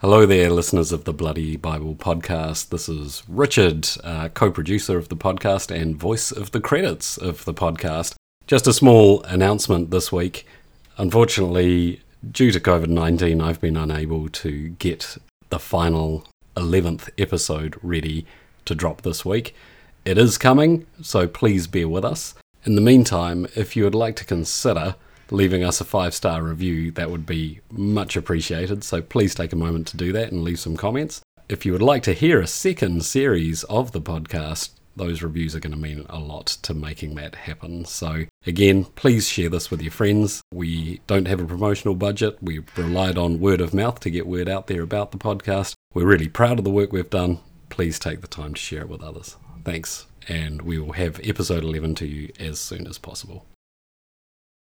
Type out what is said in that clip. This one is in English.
Hello there, listeners of the Bloody Bible podcast. This is Richard, uh, co producer of the podcast and voice of the credits of the podcast. Just a small announcement this week. Unfortunately, due to COVID 19, I've been unable to get the final 11th episode ready to drop this week. It is coming, so please bear with us. In the meantime, if you would like to consider leaving us a five star review, that would be much appreciated. So please take a moment to do that and leave some comments. If you would like to hear a second series of the podcast, those reviews are going to mean a lot to making that happen. So, again, please share this with your friends. We don't have a promotional budget. We've relied on word of mouth to get word out there about the podcast. We're really proud of the work we've done. Please take the time to share it with others. Thanks, and we will have episode 11 to you as soon as possible.